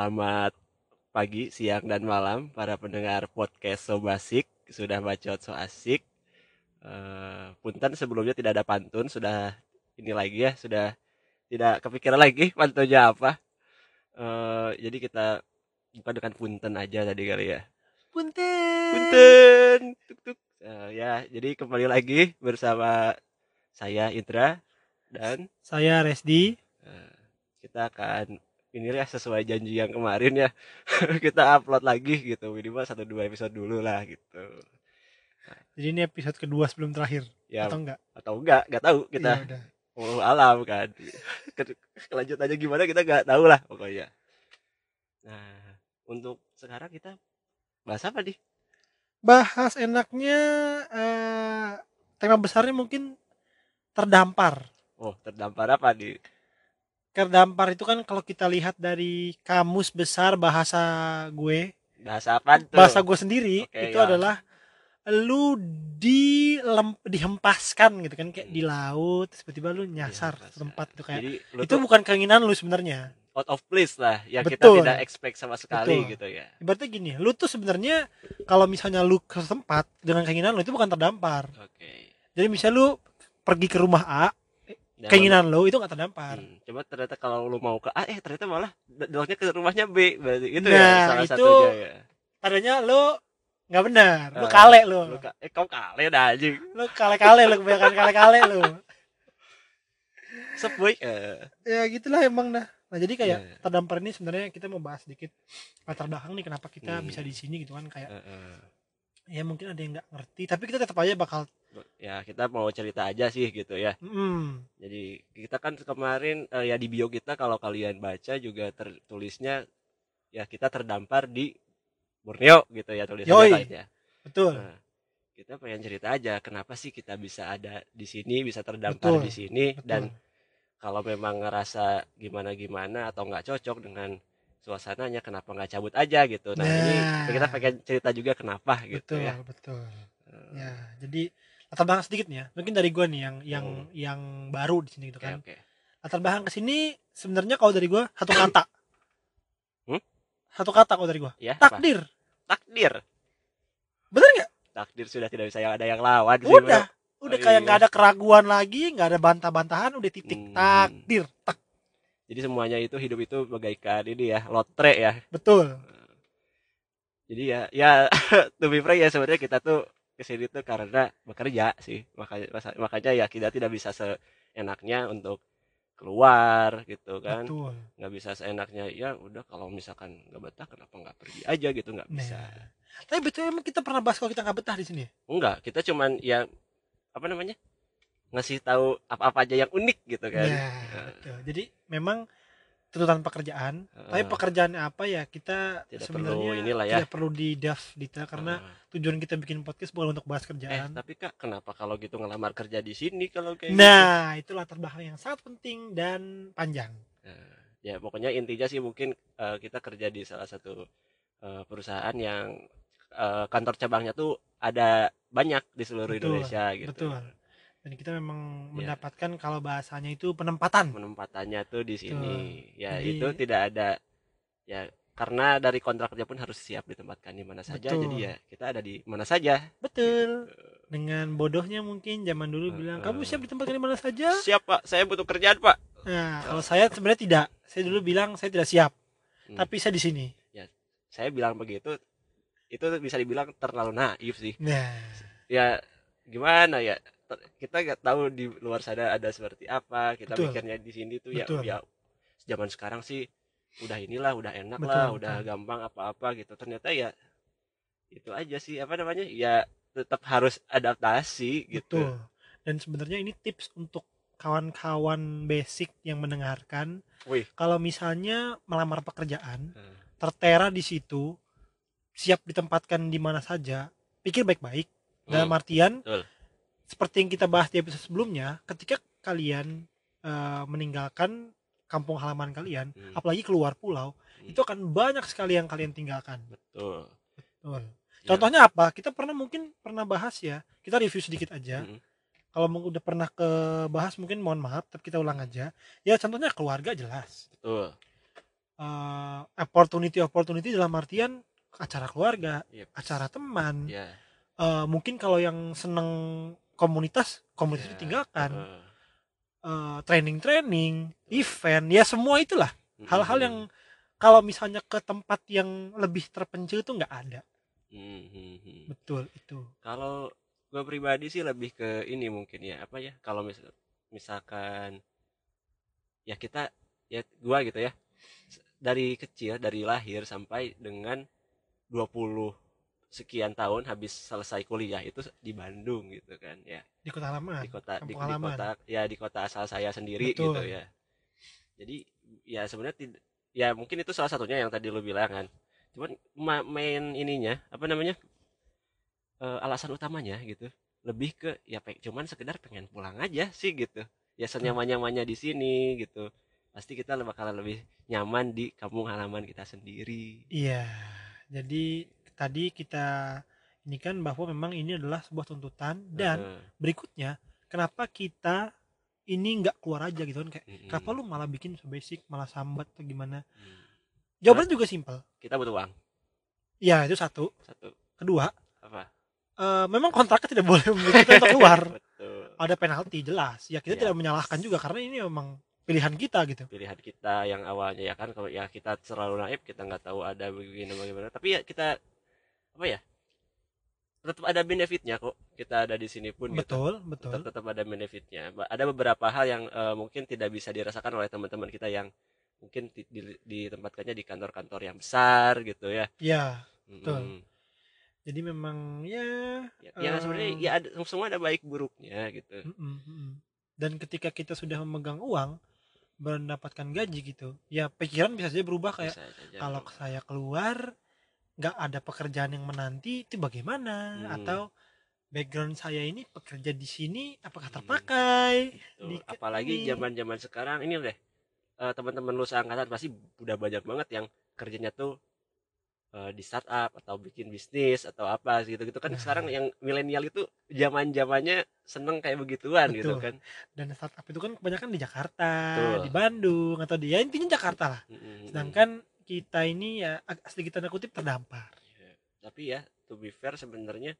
Selamat pagi, siang, dan malam para pendengar podcast So Basic sudah bacot so asik. Uh, punten sebelumnya tidak ada pantun, sudah ini lagi ya, sudah tidak kepikiran lagi pantunnya apa. Uh, jadi kita bukan dengan punten aja tadi kali ya. Punten. Punten. Tuk tuk. Uh, ya, jadi kembali lagi bersama saya Indra dan saya Resdi. Uh, kita akan ini ya sesuai janji yang kemarin ya. Kita upload lagi gitu minimal satu dua episode dulu lah gitu. Jadi ini episode kedua sebelum terakhir ya, atau enggak? atau enggak nggak tahu kita. Ya, oh, alam kan. Kelanjutannya gimana kita nggak tahu lah pokoknya. Nah untuk sekarang kita bahas apa nih? Bahas enaknya eh, tema besarnya mungkin terdampar. Oh terdampar apa nih terdampar itu kan kalau kita lihat dari kamus besar bahasa gue bahasa apa tuh? bahasa gue sendiri okay, itu ya. adalah lu di lem, dihempaskan gitu kan kayak hmm. di laut tiba-tiba lu nyasar ya, tempat tuh kayak Jadi, itu tuh, bukan keinginan lu sebenarnya out of place lah yang Betul. kita tidak expect sama sekali Betul. gitu ya berarti gini lu tuh sebenarnya kalau misalnya lu ke tempat dengan keinginan lu itu bukan terdampar okay. jadi misalnya lu pergi ke rumah A keinginan lo itu gak terdampar. Hmm, coba ternyata kalau lo mau ke A, eh ternyata malah doangnya ke rumahnya B, berarti itu ya nah, ya salah itu, satunya ya. Tadinya lo nggak benar, lo uh, kale lo. lo ka eh kau kale dah anjing. Lo kale-kale lo kebanyakan kale-kale lo. Sepuy. Uh. Ya gitulah emang dah. Nah jadi kayak yeah. Terdampar ini sebenarnya kita mau bahas sedikit latar belakang nih kenapa kita hmm. bisa di sini gitu kan kayak uh, uh. ya mungkin ada yang nggak ngerti tapi kita tetap aja bakal ya kita mau cerita aja sih gitu ya. Mm. jadi kita kan kemarin uh, ya di bio kita kalau kalian baca juga tertulisnya ya kita terdampar di Borneo gitu ya tulisannya ya. Betul. Nah, kita pengen cerita aja kenapa sih kita bisa ada di sini bisa terdampar betul. di sini betul. dan kalau memang ngerasa gimana gimana atau nggak cocok dengan suasananya kenapa nggak cabut aja gitu. Nah, nah. ini kita pengen cerita juga kenapa gitu betul, ya. betul. Uh, ya jadi latar belakang sedikit nih ya mungkin dari gue nih yang yang hmm. yang baru di sini gitu kan okay, okay. latar belakang ke sini sebenarnya kalau dari gue satu kata hmm? satu kata kalau dari gue ya, takdir apa? takdir bener nggak takdir sudah tidak bisa ada yang lawan sih udah bro. udah oh, kayak nggak iya. ada keraguan lagi nggak ada bantah-bantahan udah titik hmm. takdir tak. jadi semuanya itu hidup itu bagaikan ini ya lotre ya betul jadi ya ya to be frank ya sebenarnya kita tuh ke sini tuh karena bekerja sih. Makanya makanya ya kita tidak bisa seenaknya untuk keluar gitu kan. Nggak bisa seenaknya ya udah kalau misalkan nggak betah kenapa nggak pergi aja? gitu nggak bisa. Nah. tapi betul emang kita pernah bahas kalau kita nggak betah di sini enggak kita cuman ya apa namanya ngasih tahu apa-apa aja yang unik gitu kan. Nah, nah. jadi memang tuntutan pekerjaan. Uh, tapi pekerjaannya apa ya? Kita sebenarnya inilah ya. tidak perlu di daf detail karena uh, tujuan kita bikin podcast bukan untuk bahas kerjaan. Eh, tapi kak kenapa kalau gitu ngelamar kerja di sini kalau kayak nah gitu? itu latar belakang yang sangat penting dan panjang. Uh, ya pokoknya intinya sih mungkin uh, kita kerja di salah satu uh, perusahaan yang uh, kantor cabangnya tuh ada banyak di seluruh betul, Indonesia gitu. betul dan kita memang ya. mendapatkan kalau bahasanya itu penempatan. Penempatannya tuh di sini. Tuh. ya Jadi, itu tidak ada ya karena dari kontrak kerja pun harus siap ditempatkan di mana saja. Betul. jadi ya kita ada di mana saja. Betul. Gitu. dengan bodohnya mungkin zaman dulu uh, bilang kamu siap ditempatkan di mana saja? Siap pak. Saya butuh kerjaan pak. Nah kalau saya sebenarnya tidak. Saya dulu bilang saya tidak siap. Hmm. tapi saya di sini. Ya saya bilang begitu itu bisa dibilang terlalu naif sih. Nah. ya gimana ya kita nggak tahu di luar sana ada seperti apa kita betul. mikirnya di sini tuh ya betul. ya zaman sekarang sih udah inilah udah enak betul, lah udah gampang apa-apa gitu ternyata ya itu aja sih apa namanya ya tetap harus adaptasi gitu betul. dan sebenarnya ini tips untuk kawan-kawan basic yang mendengarkan kalau misalnya melamar pekerjaan hmm. tertera di situ siap ditempatkan di mana saja pikir baik-baik dalam hmm. artian Betul seperti yang kita bahas di episode sebelumnya, ketika kalian uh, meninggalkan kampung halaman kalian, hmm. apalagi keluar pulau, hmm. itu akan banyak sekali yang kalian tinggalkan. Betul. Betul. Ya. Contohnya apa? Kita pernah mungkin pernah bahas ya. Kita review sedikit aja. Hmm. Kalau udah pernah ke bahas mungkin mohon maaf, tapi kita ulang aja. Ya contohnya keluarga jelas. Betul. uh, opportunity opportunity dalam artian acara keluarga yep. acara teman yeah. Iya. uh, mungkin kalau yang seneng komunitas komunitas yeah. ditinggalkan uh. uh, training training event ya semua itulah hal-hal yang kalau misalnya ke tempat yang lebih terpencil itu nggak ada hmm. betul itu kalau gue pribadi sih lebih ke ini mungkin ya apa ya kalau misal, misalkan ya kita ya gue gitu ya dari kecil dari lahir sampai dengan 20 sekian tahun habis selesai kuliah itu di Bandung gitu kan ya. Di kota lama di kota di, di kota ya di kota asal saya sendiri Betul. gitu ya. Jadi ya sebenarnya ya mungkin itu salah satunya yang tadi lo bilang kan. Cuman main ininya apa namanya e, alasan utamanya gitu. Lebih ke ya pe cuman sekedar pengen pulang aja sih gitu. Ya senyaman nyamannya di sini gitu. Pasti kita bakalan lebih nyaman di kampung halaman kita sendiri. Iya. Jadi tadi kita ini kan bahwa memang ini adalah sebuah tuntutan. Dan uh. berikutnya kenapa kita ini nggak keluar aja gitu kan? Kayak mm-hmm. kenapa lu malah bikin basic malah sambat atau gimana? Mm. jawabannya juga simpel. Kita butuh uang. Ya itu satu. Satu. Kedua apa? uh, memang kontraknya tidak boleh kita untuk keluar. Betul. ada penalti jelas. Ya kita yes. tidak menyalahkan juga karena ini memang pilihan kita gitu. Pilihan kita yang awalnya ya kan? Kalau ya kita terlalu naif kita nggak tahu ada begini bagaimana. Tapi ya kita apa ya? Tetap ada benefitnya kok kita ada di sini pun betul gitu. betul tetap, tetap ada benefitnya. Ada beberapa hal yang uh, mungkin tidak bisa dirasakan oleh teman-teman kita yang mungkin di, di, ditempatkannya di kantor-kantor yang besar gitu ya. Ya betul. Hmm. jadi memang ya ya, uh, ya sebenarnya ya ada, semua ada baik buruknya gitu. Mm -mm. dan ketika kita sudah memegang uang mendapatkan gaji gitu ya pikiran bisa saja berubah kayak kalau saya keluar nggak ada pekerjaan yang menanti itu bagaimana hmm. atau background saya ini pekerja di sini apakah hmm. terpakai hmm. di, apalagi zaman zaman sekarang ini deh uh, teman-teman lu seangkatan pasti udah banyak banget yang kerjanya tuh uh, di startup atau bikin bisnis atau apa gitu gitu kan nah. sekarang yang milenial itu zaman zamannya seneng kayak begituan gitu Betul. gitu kan dan startup itu kan kebanyakan di Jakarta Betul. di Bandung atau di ya intinya Jakarta lah hmm. sedangkan kita ini ya sedikit tanda kutip terdampar. Ya, tapi ya to be fair sebenarnya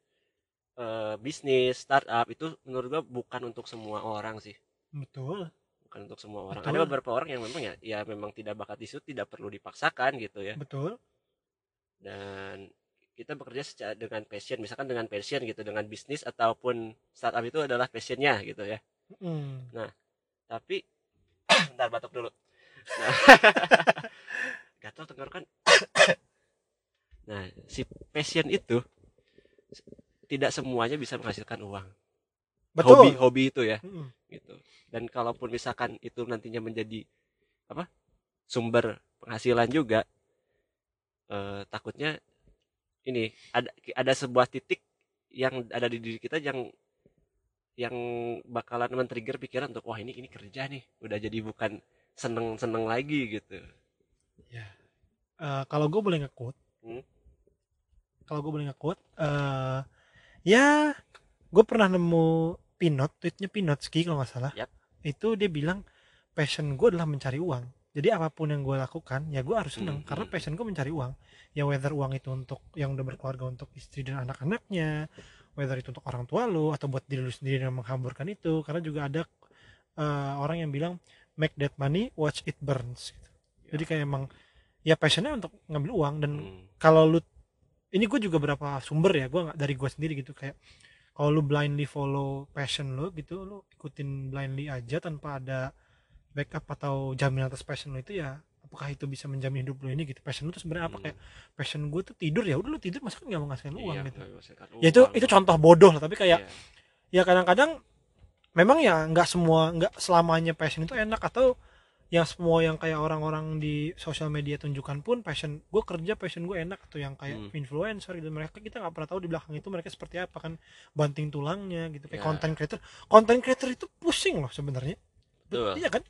uh, bisnis startup itu menurut gua bukan untuk semua orang sih. Betul. Bukan untuk semua orang. Betul. Ada beberapa orang yang memang ya ya memang tidak bakat di situ tidak perlu dipaksakan gitu ya. Betul. Dan kita bekerja secara dengan passion misalkan dengan passion gitu dengan bisnis ataupun startup itu adalah passionnya gitu ya. Mm. Nah, tapi bentar batuk dulu. Nah, gatal tenggorokan. Nah si passion itu tidak semuanya bisa menghasilkan uang. Betul. hobi hobi itu ya. Hmm. gitu. Dan kalaupun misalkan itu nantinya menjadi apa sumber penghasilan juga eh, takutnya ini ada ada sebuah titik yang ada di diri kita yang yang bakalan men-trigger pikiran untuk wah ini ini kerja nih. Udah jadi bukan seneng seneng lagi gitu ya. Uh, kalau gue boleh ngekut hmm? kalau gue boleh ngekut uh, ya gue pernah nemu pinot tweetnya pinotski kalau nggak salah. Yep. itu dia bilang passion gue adalah mencari uang. Jadi apa pun yang gue lakukan ya gue harus seneng. Hmm, karena hmm. passion gue mencari uang. Ya whether uang itu untuk yang udah berkeluarga untuk istri dan anak-anaknya whether itu untuk orang tua lo atau buat diri lu sendiri yang menghamburkan itu. Karena juga ada uh, orang yang bilang make that money watch it burns. gitu jadi kayak emang ya passionnya untuk ngambil uang dan hmm. kalau lu ini gue juga berapa sumber ya gue nggak dari gue sendiri gitu kayak kalau lu blindly follow passion lu gitu lu ikutin blindly aja tanpa ada backup atau jaminan atas passion lu itu ya apakah itu bisa menjamin hidup lu ini gitu passion lu tuh sebenarnya apa hmm. kayak passion gue tuh tidur ya udah lu tidur masa kan nggak mau ngasih uang iya, gitu uang. ya itu itu contoh bodoh lah tapi kayak yeah. ya kadang-kadang memang ya nggak semua nggak selamanya passion itu enak atau yang semua yang kayak orang-orang di sosial media tunjukkan pun passion gue kerja passion gue enak atau yang kayak hmm. influencer gitu. Mereka kita nggak pernah tahu di belakang itu mereka seperti apa kan banting tulangnya gitu kayak yeah. content creator. Content creator itu pusing loh sebenarnya. Iya kan?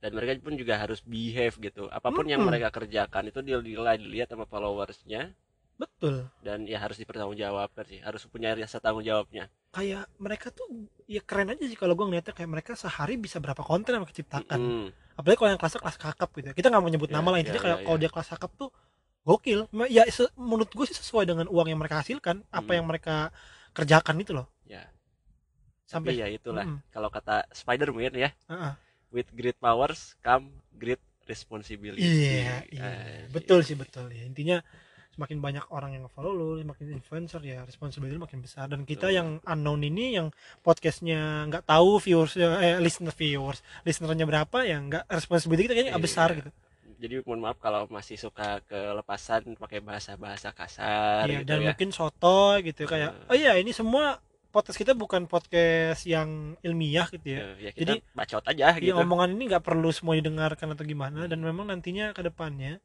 Dan mereka pun juga harus behave gitu. Apa pun hmm. yang mereka kerjakan itu dia dilihat dilihat sama followersnya betul dan ya harus dipertanggungjawabkan sih harus punya rasa tanggung jawabnya kayak mereka tuh ya keren aja sih kalau gue ngeliatnya kayak mereka sehari bisa berapa konten yang mereka ciptakan mm -hmm apalagi kalau yang kelas kelas kakap gitu ya. kita nggak mau nyebut yeah, nama lah intinya yeah, kayak yeah, kalau yeah. dia kelas kakap tuh gokil ya menurut gue sih sesuai dengan uang yang mereka hasilkan hmm. apa yang mereka kerjakan itu loh ya sampai Tapi ya itulah hmm. kalau kata Spider-Man ya uh -uh. with great powers come great responsibility iya, iya. betul sih betul ya intinya semakin banyak orang yang follow lu semakin influencer ya responsibility makin besar dan kita oh. yang unknown ini yang podcastnya nggak tahu viewers eh listener viewers listenernya berapa ya nggak responsibility kita kayaknya iya. besar gitu jadi mohon maaf kalau masih suka kelepasan pakai bahasa-bahasa kasar iya, gitu dan ya. mungkin soto gitu kayak uh. oh iya ini semua podcast kita bukan podcast yang ilmiah gitu ya. Uh, ya kita Jadi bacot aja iya, gitu. Ya, omongan ini nggak perlu semua didengarkan atau gimana dan memang nantinya ke depannya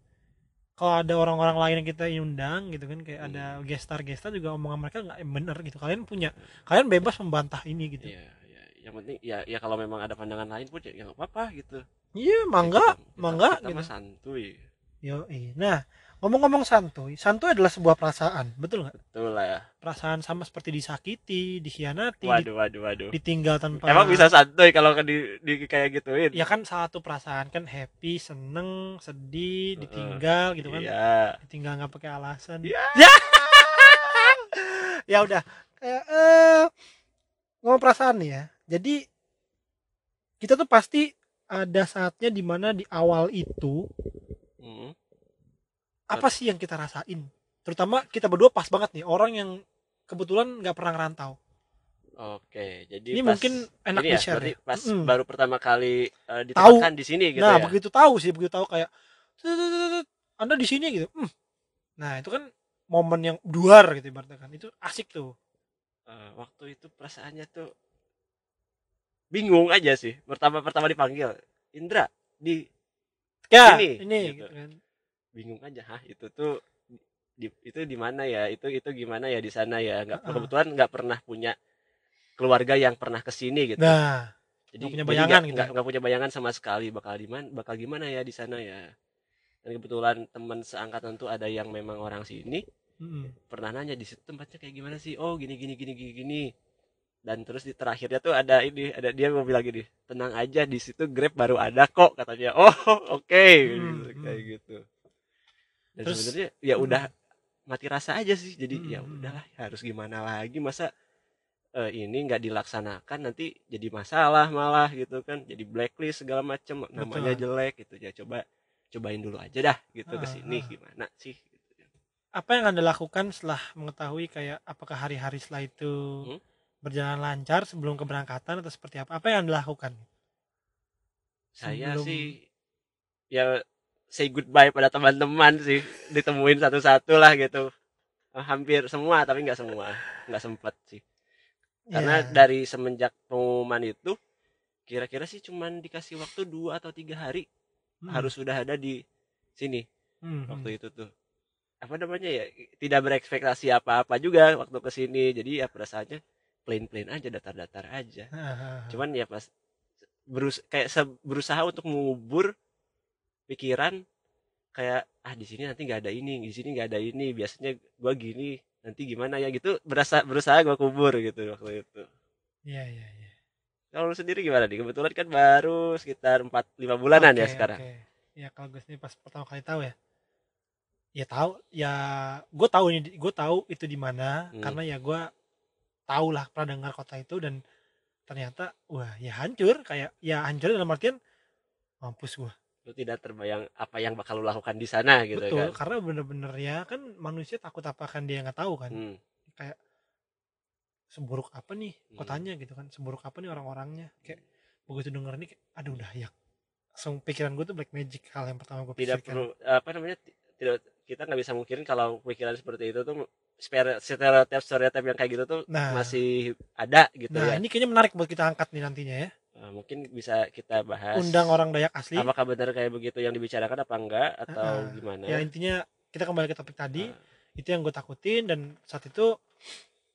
kalau ada orang-orang lain yang kita undang gitu kan kayak hmm. ada gestar gestar juga omongan mereka nggak benar gitu. Kalian punya kalian bebas membantah ini gitu. Iya iya. Yang penting ya ya kalau memang ada pandangan lain pun ya nggak apa-apa gitu. Iya mangga kita, mangga kita, kita gitu. santuy. Yo nah ngomong-ngomong santuy santuy adalah sebuah perasaan betul nggak? Betul lah ya. Perasaan sama seperti disakiti dikhianati waduh waduh waduh. ditinggal tanpa emang bisa santuy kalau di, di kayak gituin? Ya kan satu perasaan kan happy seneng sedih ditinggal uh, gitu kan? Iya. ditinggal nggak pakai alasan. Iya. ya. Ya udah kayak eh ngomong perasaan nih ya. Jadi kita tuh pasti ada saatnya di mana di awal itu hmm apa sih yang kita rasain terutama kita berdua pas banget nih orang yang kebetulan nggak pernah ngerantau Oke, jadi ini pas, mungkin enak ini ya, share. Ya? Pas mm. baru pertama kali uh, ditempatkan di sini gitu nah, ya. Nah, begitu tahu sih, begitu tahu kayak Anda di sini gitu. Hmm. Nah, itu kan momen yang duar gitu ibaratnya kan. Itu asik tuh. Uh, waktu itu perasaannya tuh bingung aja sih. Pertama-pertama dipanggil, Indra di ya, sini ini gitu. gitu kan bingung aja hah itu tuh di, itu di mana ya? Itu itu gimana ya di sana ya? Nggak uh. kebetulan nggak pernah punya keluarga yang pernah ke sini gitu. Nah jadi punya bayangan jadi gak, gitu nggak punya bayangan sama sekali bakal di mana bakal gimana ya di sana ya. Dan kebetulan teman seangkatan tuh ada yang memang orang sini. Hmm. pernah nanya di situ tempatnya kayak gimana sih? Oh gini gini gini gini gini. Dan terus di terakhirnya tuh ada ini ada dia mau bilang gini tenang aja di situ grab baru ada kok katanya. Oh oke okay. hmm, gitu, hmm. kayak gitu dan Terus, sebenarnya ya hmm. udah mati rasa aja sih jadi hmm. ya udahlah harus gimana lagi masa uh, ini nggak dilaksanakan nanti jadi masalah malah gitu kan jadi blacklist segala macam namanya jelek gitu ya coba cobain dulu aja dah gitu ah, ke sini ah. gimana sih gitu. apa yang anda lakukan setelah mengetahui kayak apakah hari-hari setelah itu hmm? berjalan lancar sebelum keberangkatan atau seperti apa apa yang anda lakukan saya sih ya say goodbye pada teman-teman sih. Ditemuin satu-satu lah gitu. Hampir semua tapi nggak semua. Nggak sempet sih. Karena yeah. dari semenjak pengumuman itu kira-kira sih cuman dikasih waktu dua atau tiga hari hmm. harus sudah ada di sini. Hmm. waktu itu tuh. Apa namanya ya tidak berekspektasi apa-apa juga waktu ke sini jadi ya perasaannya plain-plain aja datar-datar aja. Cuman ya pas berus kayak berusaha untuk mengubur pikiran kayak ah di sini nanti nggak ada ini di sini nggak ada ini biasanya gua gini nanti gimana ya? Gitu berasa berusaha gua kubur gitu waktu itu. Iya iya iya. Kalau lu sendiri gimana nih? Kebetulan kan baru sekitar empat lima bulanan okay, ya sekarang. okay. ya kalau gue sendiri pas pertama kali tahu ya. Ya tahu ya gue tahu ini gue tahu itu di mana hmm. karena ya gue tahu lah pernah dengar kota itu dan ternyata wah ya hancur kayak ya hancur dalam artian mampus gue lu tidak terbayang apa yang bakal lu lakukan di sana gitu Betul, kan karena bener-bener ya kan manusia takut apa kan dia nggak tahu kan hmm. kayak seburuk apa nih hmm. kotanya hmm. gitu kan seburuk apa nih orang-orangnya kayak begitu denger kayak aduh udah ya langsung pikiran gue tuh black magic hal yang pertama gue tidak perlu apa namanya tidak kita nggak bisa mungkin kalau pikiran seperti itu tuh stereotip stereotip yang kayak gitu tuh nah, masih ada gitu nah, ya. ini kayaknya menarik buat kita angkat nih nantinya ya. Uh, mungkin bisa kita bahas. Undang orang Dayak asli. Apakah benar kayak begitu yang dibicarakan apa enggak atau uh, gimana? Ya intinya kita kembali ke topik tadi. Uh. Itu yang gue takutin dan saat itu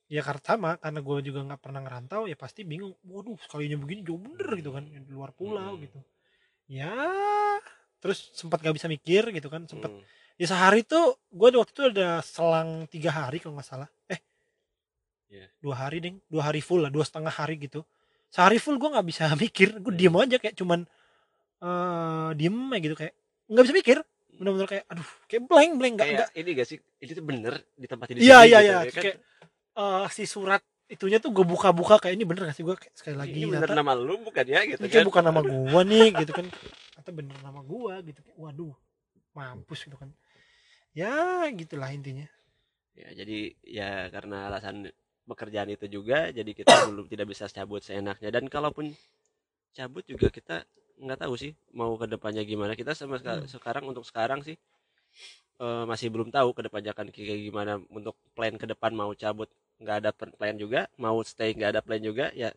ya karena sama karena gue juga nggak pernah ngerantau ya pasti bingung. Waduh sekalinya begini jauh bener gitu kan di luar pulau hmm. gitu. Ya terus sempat gak bisa mikir gitu kan sempat hmm. ya sehari tuh gue waktu itu ada selang tiga hari kalau nggak salah eh yeah. dua hari ding dua hari full lah dua setengah hari gitu sehari full gue nggak bisa mikir gue diem aja kayak cuman uh, diem aja gitu kayak nggak bisa mikir. Bener-bener kayak aduh kayak blank blank nggak nggak. ini gak sih? Ini tuh bener di tempat ini iya iya gitu, iya. ya, kayak uh, si surat itunya tuh gue buka-buka kayak ini bener gak sih? Gue sekali lagi ini bener nama lu bukan ya? gitu kan? bukan nama gue nih gitu kan. Atau bener nama gue gitu. Kayak waduh mampus gitu kan. Ya gitulah intinya. Ya jadi ya karena alasan pekerjaan itu juga jadi kita belum tidak bisa cabut seenaknya. Dan kalaupun cabut juga kita nggak tahu sih mau ke depannya gimana. Kita sama hmm. sekarang untuk sekarang sih uh, masih belum tahu ke depannya akan kayak gimana. Untuk plan ke depan mau cabut nggak ada plan juga. Mau stay nggak ada plan juga ya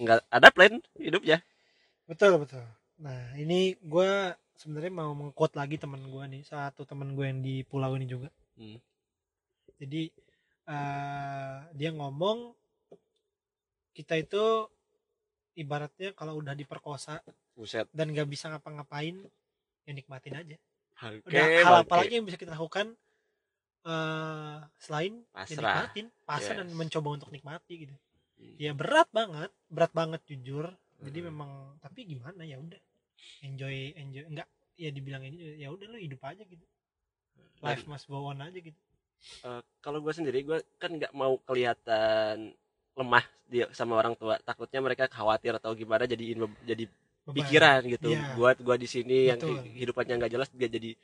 nggak ada plan hidup ya betul betul. Nah ini gue sebenarnya mau mengquote lagi teman gue nih satu teman gue yang di pulau ini juga. Hmm. jadi uh, dia ngomong kita itu ibaratnya kalau udah diperkosa Buset. dan nggak bisa ngapa-ngapain ya nikmatin aja okay, udah hal apa lagi yang bisa kita lakukan uh, selain ya pasrah. ya nikmatin pasrah yes. dan mencoba untuk nikmati gitu hmm. ya berat banget berat banget jujur hmm. jadi memang tapi gimana ya udah enjoy enjoy enggak ya dibilang ini ya udah lu hidup aja gitu life must go on aja gitu uh, kalau gue sendiri gue kan nggak mau kelihatan lemah dia sama orang tua. Takutnya mereka khawatir atau gimana jadi jadi pikiran gitu. Yeah. buat gue di sini yang hidupannya nggak jelas dia jadi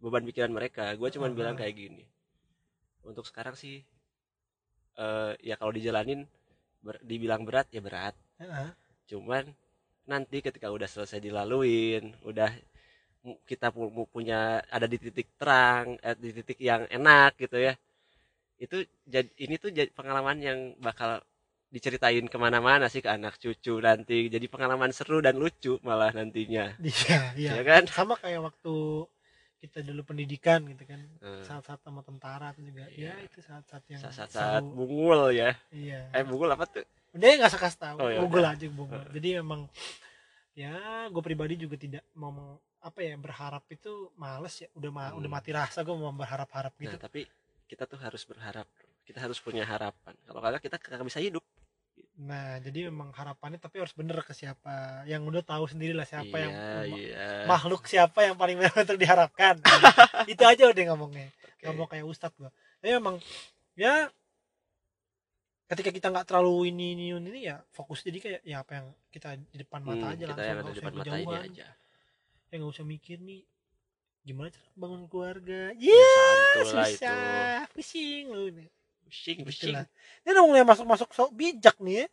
beban pikiran mereka. Gue cuma uh -huh. bilang kayak gini. Untuk sekarang sih uh, ya kalau dijalanin ber, dibilang berat ya berat. Uh -huh. cuman nanti ketika udah selesai dilaluin udah kita punya ada di titik terang eh, di titik yang enak gitu ya. Itu jadi ini tuh jadi pengalaman yang bakal diceritain ke mana-mana sih ke anak cucu nanti. Jadi pengalaman seru dan lucu malah nantinya. Iya iya. Ya kan? Sama kayak waktu kita dulu pendidikan gitu kan. Hmm. saat-saat sama tentara tuh juga. Iya. ya itu saat-saat yang saat-saat bungul ya. Iya. Eh bungul apa tuh? Udah nggak sekas tahu. Oh, ya bungul aja bungul jadi emang ya gue pribadi juga tidak mau apa ya berharap itu males ya udah ma hmm. udah mati rasa gue mau berharap-harap gitu. nah, tapi kita tuh harus berharap kita harus punya harapan. Kalau kagak kita kagak bisa hidup. Nah jadi memang harapannya tapi harus bener ke siapa yang udah tahu sendiri lah siapa iya, yang iya. makhluk siapa yang paling benar untuk diharapkan. Itu aja udah ngomongnya. Okay. ngomong kayak ustadz gua. Tapi memang ya ketika kita nggak terlalu ini ini ini ya fokus jadi kayak ya apa yang kita di depan mata hmm, aja kita langsung yang di depan mata ini aja ya nggak usah mikir nih gimana cara bangun keluarga? Ya yeah, susah. itu. pusing lu nih pusing pusing. ini udah mulai masuk masuk sok bijak nih ya.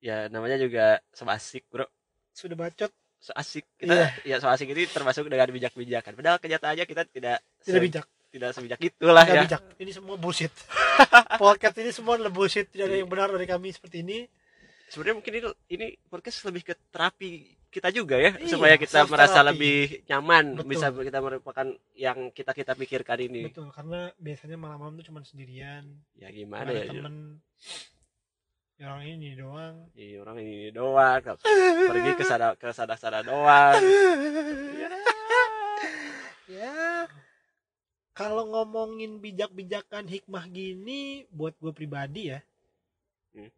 Ya namanya juga so asik bro. Sudah bacot. So asik. Kita yeah. ya so asik ini termasuk dengan bijak bijakan padahal kenyataannya kita tidak tidak bijak. tidak sebijak itulah tidak ya. bijak. Ini semua bullshit. Podcast ini semua adalah bullshit. Tidak ada yang benar dari kami seperti ini. Sebenarnya mungkin ini ini podcast lebih ke terapi kita juga ya iya, supaya kita merasa lebih nyaman betul. bisa kita merupakan yang kita kita pikirkan ini. Betul karena biasanya malam-malam tuh cuma sendirian. Ya gimana ya temen. Ya orang ini doang. Iya orang ini doang. Pergi ke sana ke sana sana doang. Ya, ya. kalau ngomongin bijak-bijakan hikmah gini buat gue pribadi ya. Hmm.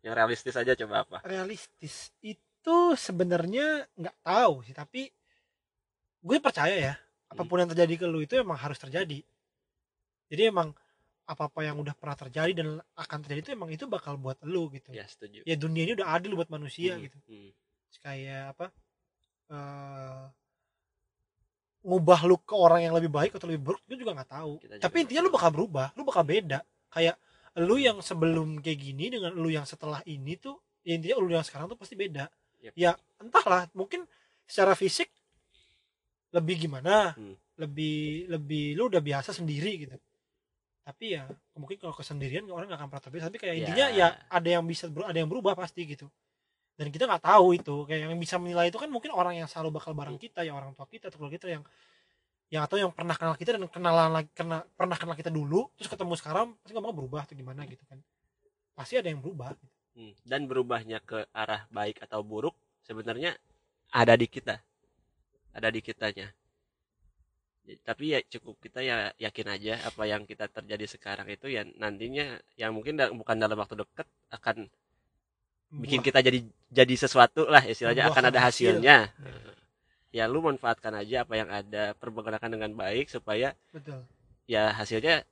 yang realistis aja coba apa? Realistis itu itu sebenarnya nggak tahu sih tapi gue percaya ya hmm. apa pun yang terjadi ke lu itu emang harus terjadi. Jadi emang apa apa yang udah pernah terjadi dan akan terjadi itu emang itu bakal buat lu gitu. Ya setuju. Ya dunia ini udah adil buat manusia hmm. gitu. hmm. kayak apa uh, ngubah lu ke orang yang lebih baik atau lebih buruk itu juga nggak tahu. Kita tapi intinya lu bakal berubah lu bakal beda. Kayak lu yang sebelum kayak gini dengan lu yang setelah ini tuh ya intinya lu yang sekarang tuh pasti beda yep. ya entahlah mungkin secara fisik lebih gimana hmm. lebih lebih lu udah biasa sendiri gitu tapi ya mungkin kalau kesendirian orang nggak akan pernah terbiasa tapi kayak yeah. intinya ya ada yang bisa ada yang berubah pasti gitu dan kita nggak tahu itu kayak yang bisa menilai itu kan mungkin orang yang selalu bakal bareng hmm. kita ya orang tua kita atau keluarga kita yang yang atau yang pernah kenal kita dan kenalan lagi kena, pernah kenal kita dulu terus ketemu sekarang pasti ngomong berubah atau gimana gitu kan pasti ada yang berubah gitu. Hmm, dan berubahnya ke arah baik atau buruk sebenarnya ada di kita. Ada di kitanya. Tapi ya cukup kita ya yakin aja apa yang kita terjadi sekarang itu ya nantinya yang mungkin bukan dalam waktu dekat akan bikin kita jadi jadi sesuatu lah istilahnya akan ada hasilnya. Ya lu manfaatkan aja apa yang ada pergunakan dengan baik supaya betul. ya hasilnya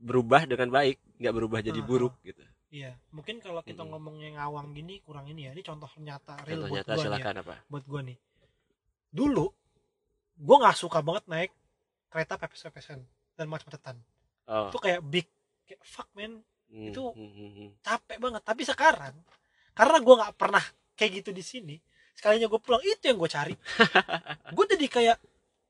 berubah dengan baik nggak berubah jadi buruk gitu iya mungkin kalau kita hmm. ngomongnya ngawang gini kurang ini ya ini contoh nyata real contoh buat nyata, gua silakan ya, apa buat gua nih dulu gua nggak suka banget naik kereta pepes-pepesan dan macet-macetan oh. itu kayak big kayak fuck man hmm, itu hmm, hmm, hmm. capek banget tapi sekarang karena gua nggak pernah kayak gitu di sini sekalinya gue pulang itu yang gue cari gue jadi kayak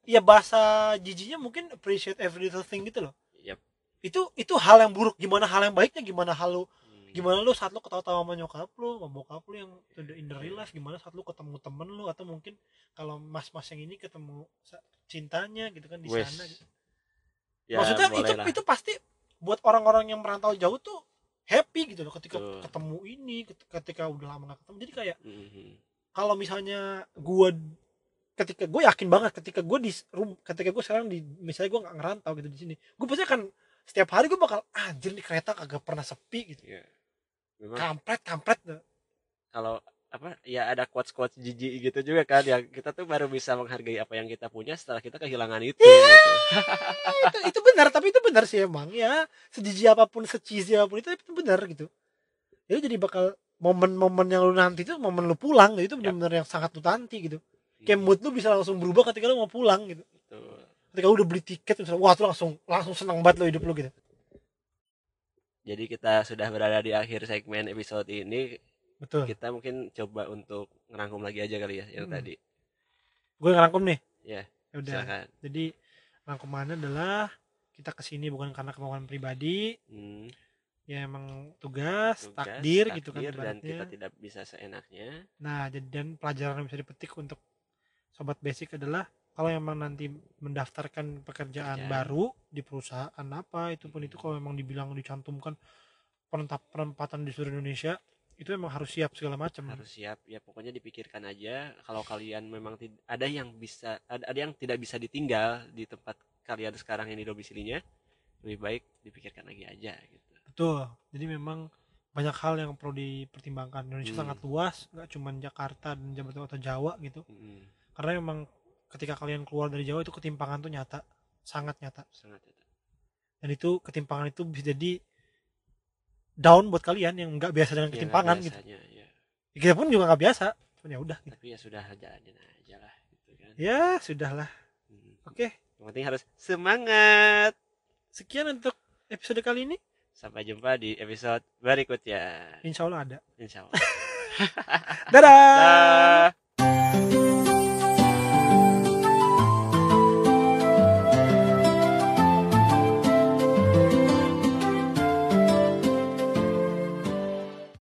ya bahasa jijinya mungkin appreciate every little thing gitu loh yep. itu itu hal yang buruk gimana hal yang baiknya gimana hal lu. Gimana lu saat lu ketawa-tawa sama nyokap lu sama bokap lu yang in the real life gimana saat lu ketemu temen lu atau mungkin kalau mas-mas yang ini ketemu cintanya gitu kan di sana gitu. ya, maksudnya itu lah. itu pasti buat orang-orang yang merantau jauh tuh happy gitu loh ketika Tuh. ketemu ini ketika udah lama gak ketemu jadi kayak mm -hmm. kalau misalnya gue ketika gue yakin banget ketika gue di room ketika gue sekarang di misalnya gue nggak ngerantau gitu di sini gue pasti akan setiap hari gue bakal anjir di kereta kagak pernah sepi gitu yeah. Memang, kampret kampret kalau apa ya ada quotes quotes jijik gitu juga kan yang kita tuh baru bisa menghargai apa yang kita punya setelah kita kehilangan itu yeah, gitu. itu, itu benar tapi itu benar sih emang ya. Sejijik apa pun secisi apa pun itu itu benar gitu. Itu jadi bakal momen-momen yang lu nanti itu momen lu pulang gitu itu benar-benar yang sangat lu nanti gitu. Kayak mood lu bisa langsung berubah ketika lu mau pulang gitu. Betul. ketika lu udah beli tiket misalnya wah tuh langsung langsung senang banget lo hidup lu gitu jadi kita sudah berada di akhir segmen episode ini betul. kita mungkin coba untuk ngerangkum lagi aja kali ya yang hmm. tadi. Gue ngerangkum nih. Ya yeah, udah. silakan. jadi rangkumannya adalah kita ke sini bukan karena kemauan pribadi. Hmm. ya emang tugas, tugas takdir, takdir gitu kan dan kita tidak bisa seenaknya. Nah jadi dan pelajaran yang bisa dipetik untuk sobat basic adalah kalau emang nanti mendaftarkan pekerjaan ya. baru di perusahaan apa itu pun itu kalau memang dibilang dicantumkan penempatan di seluruh Indonesia itu emang harus siap segala macam. Harus siap ya pokoknya dipikirkan aja. Kalau kalian memang ada yang bisa ada, ada yang tidak bisa ditinggal di tempat kalian sekarang ini domisilinya lebih baik dipikirkan lagi aja gitu. Betul. Jadi memang banyak hal yang perlu dipertimbangkan. Indonesia hmm. sangat luas nggak cuma Jakarta dan Jawa atau Jawa gitu. Hmm. Karena memang ketika kalian keluar dari Jawa itu ketimpangan tuh nyata sangat nyata sangat nyata dan itu ketimpangan itu bisa jadi down buat kalian yang nggak biasa dengan ya, ketimpangan gitu ya. ya. kita pun juga nggak biasa cuman ya udah gitu. tapi ya sudah jalanin aja lah gitu kan ya sudahlah hmm. oke okay. yang penting harus semangat sekian untuk episode kali ini sampai jumpa di episode berikutnya insya Allah ada insya Allah dadah, dadah.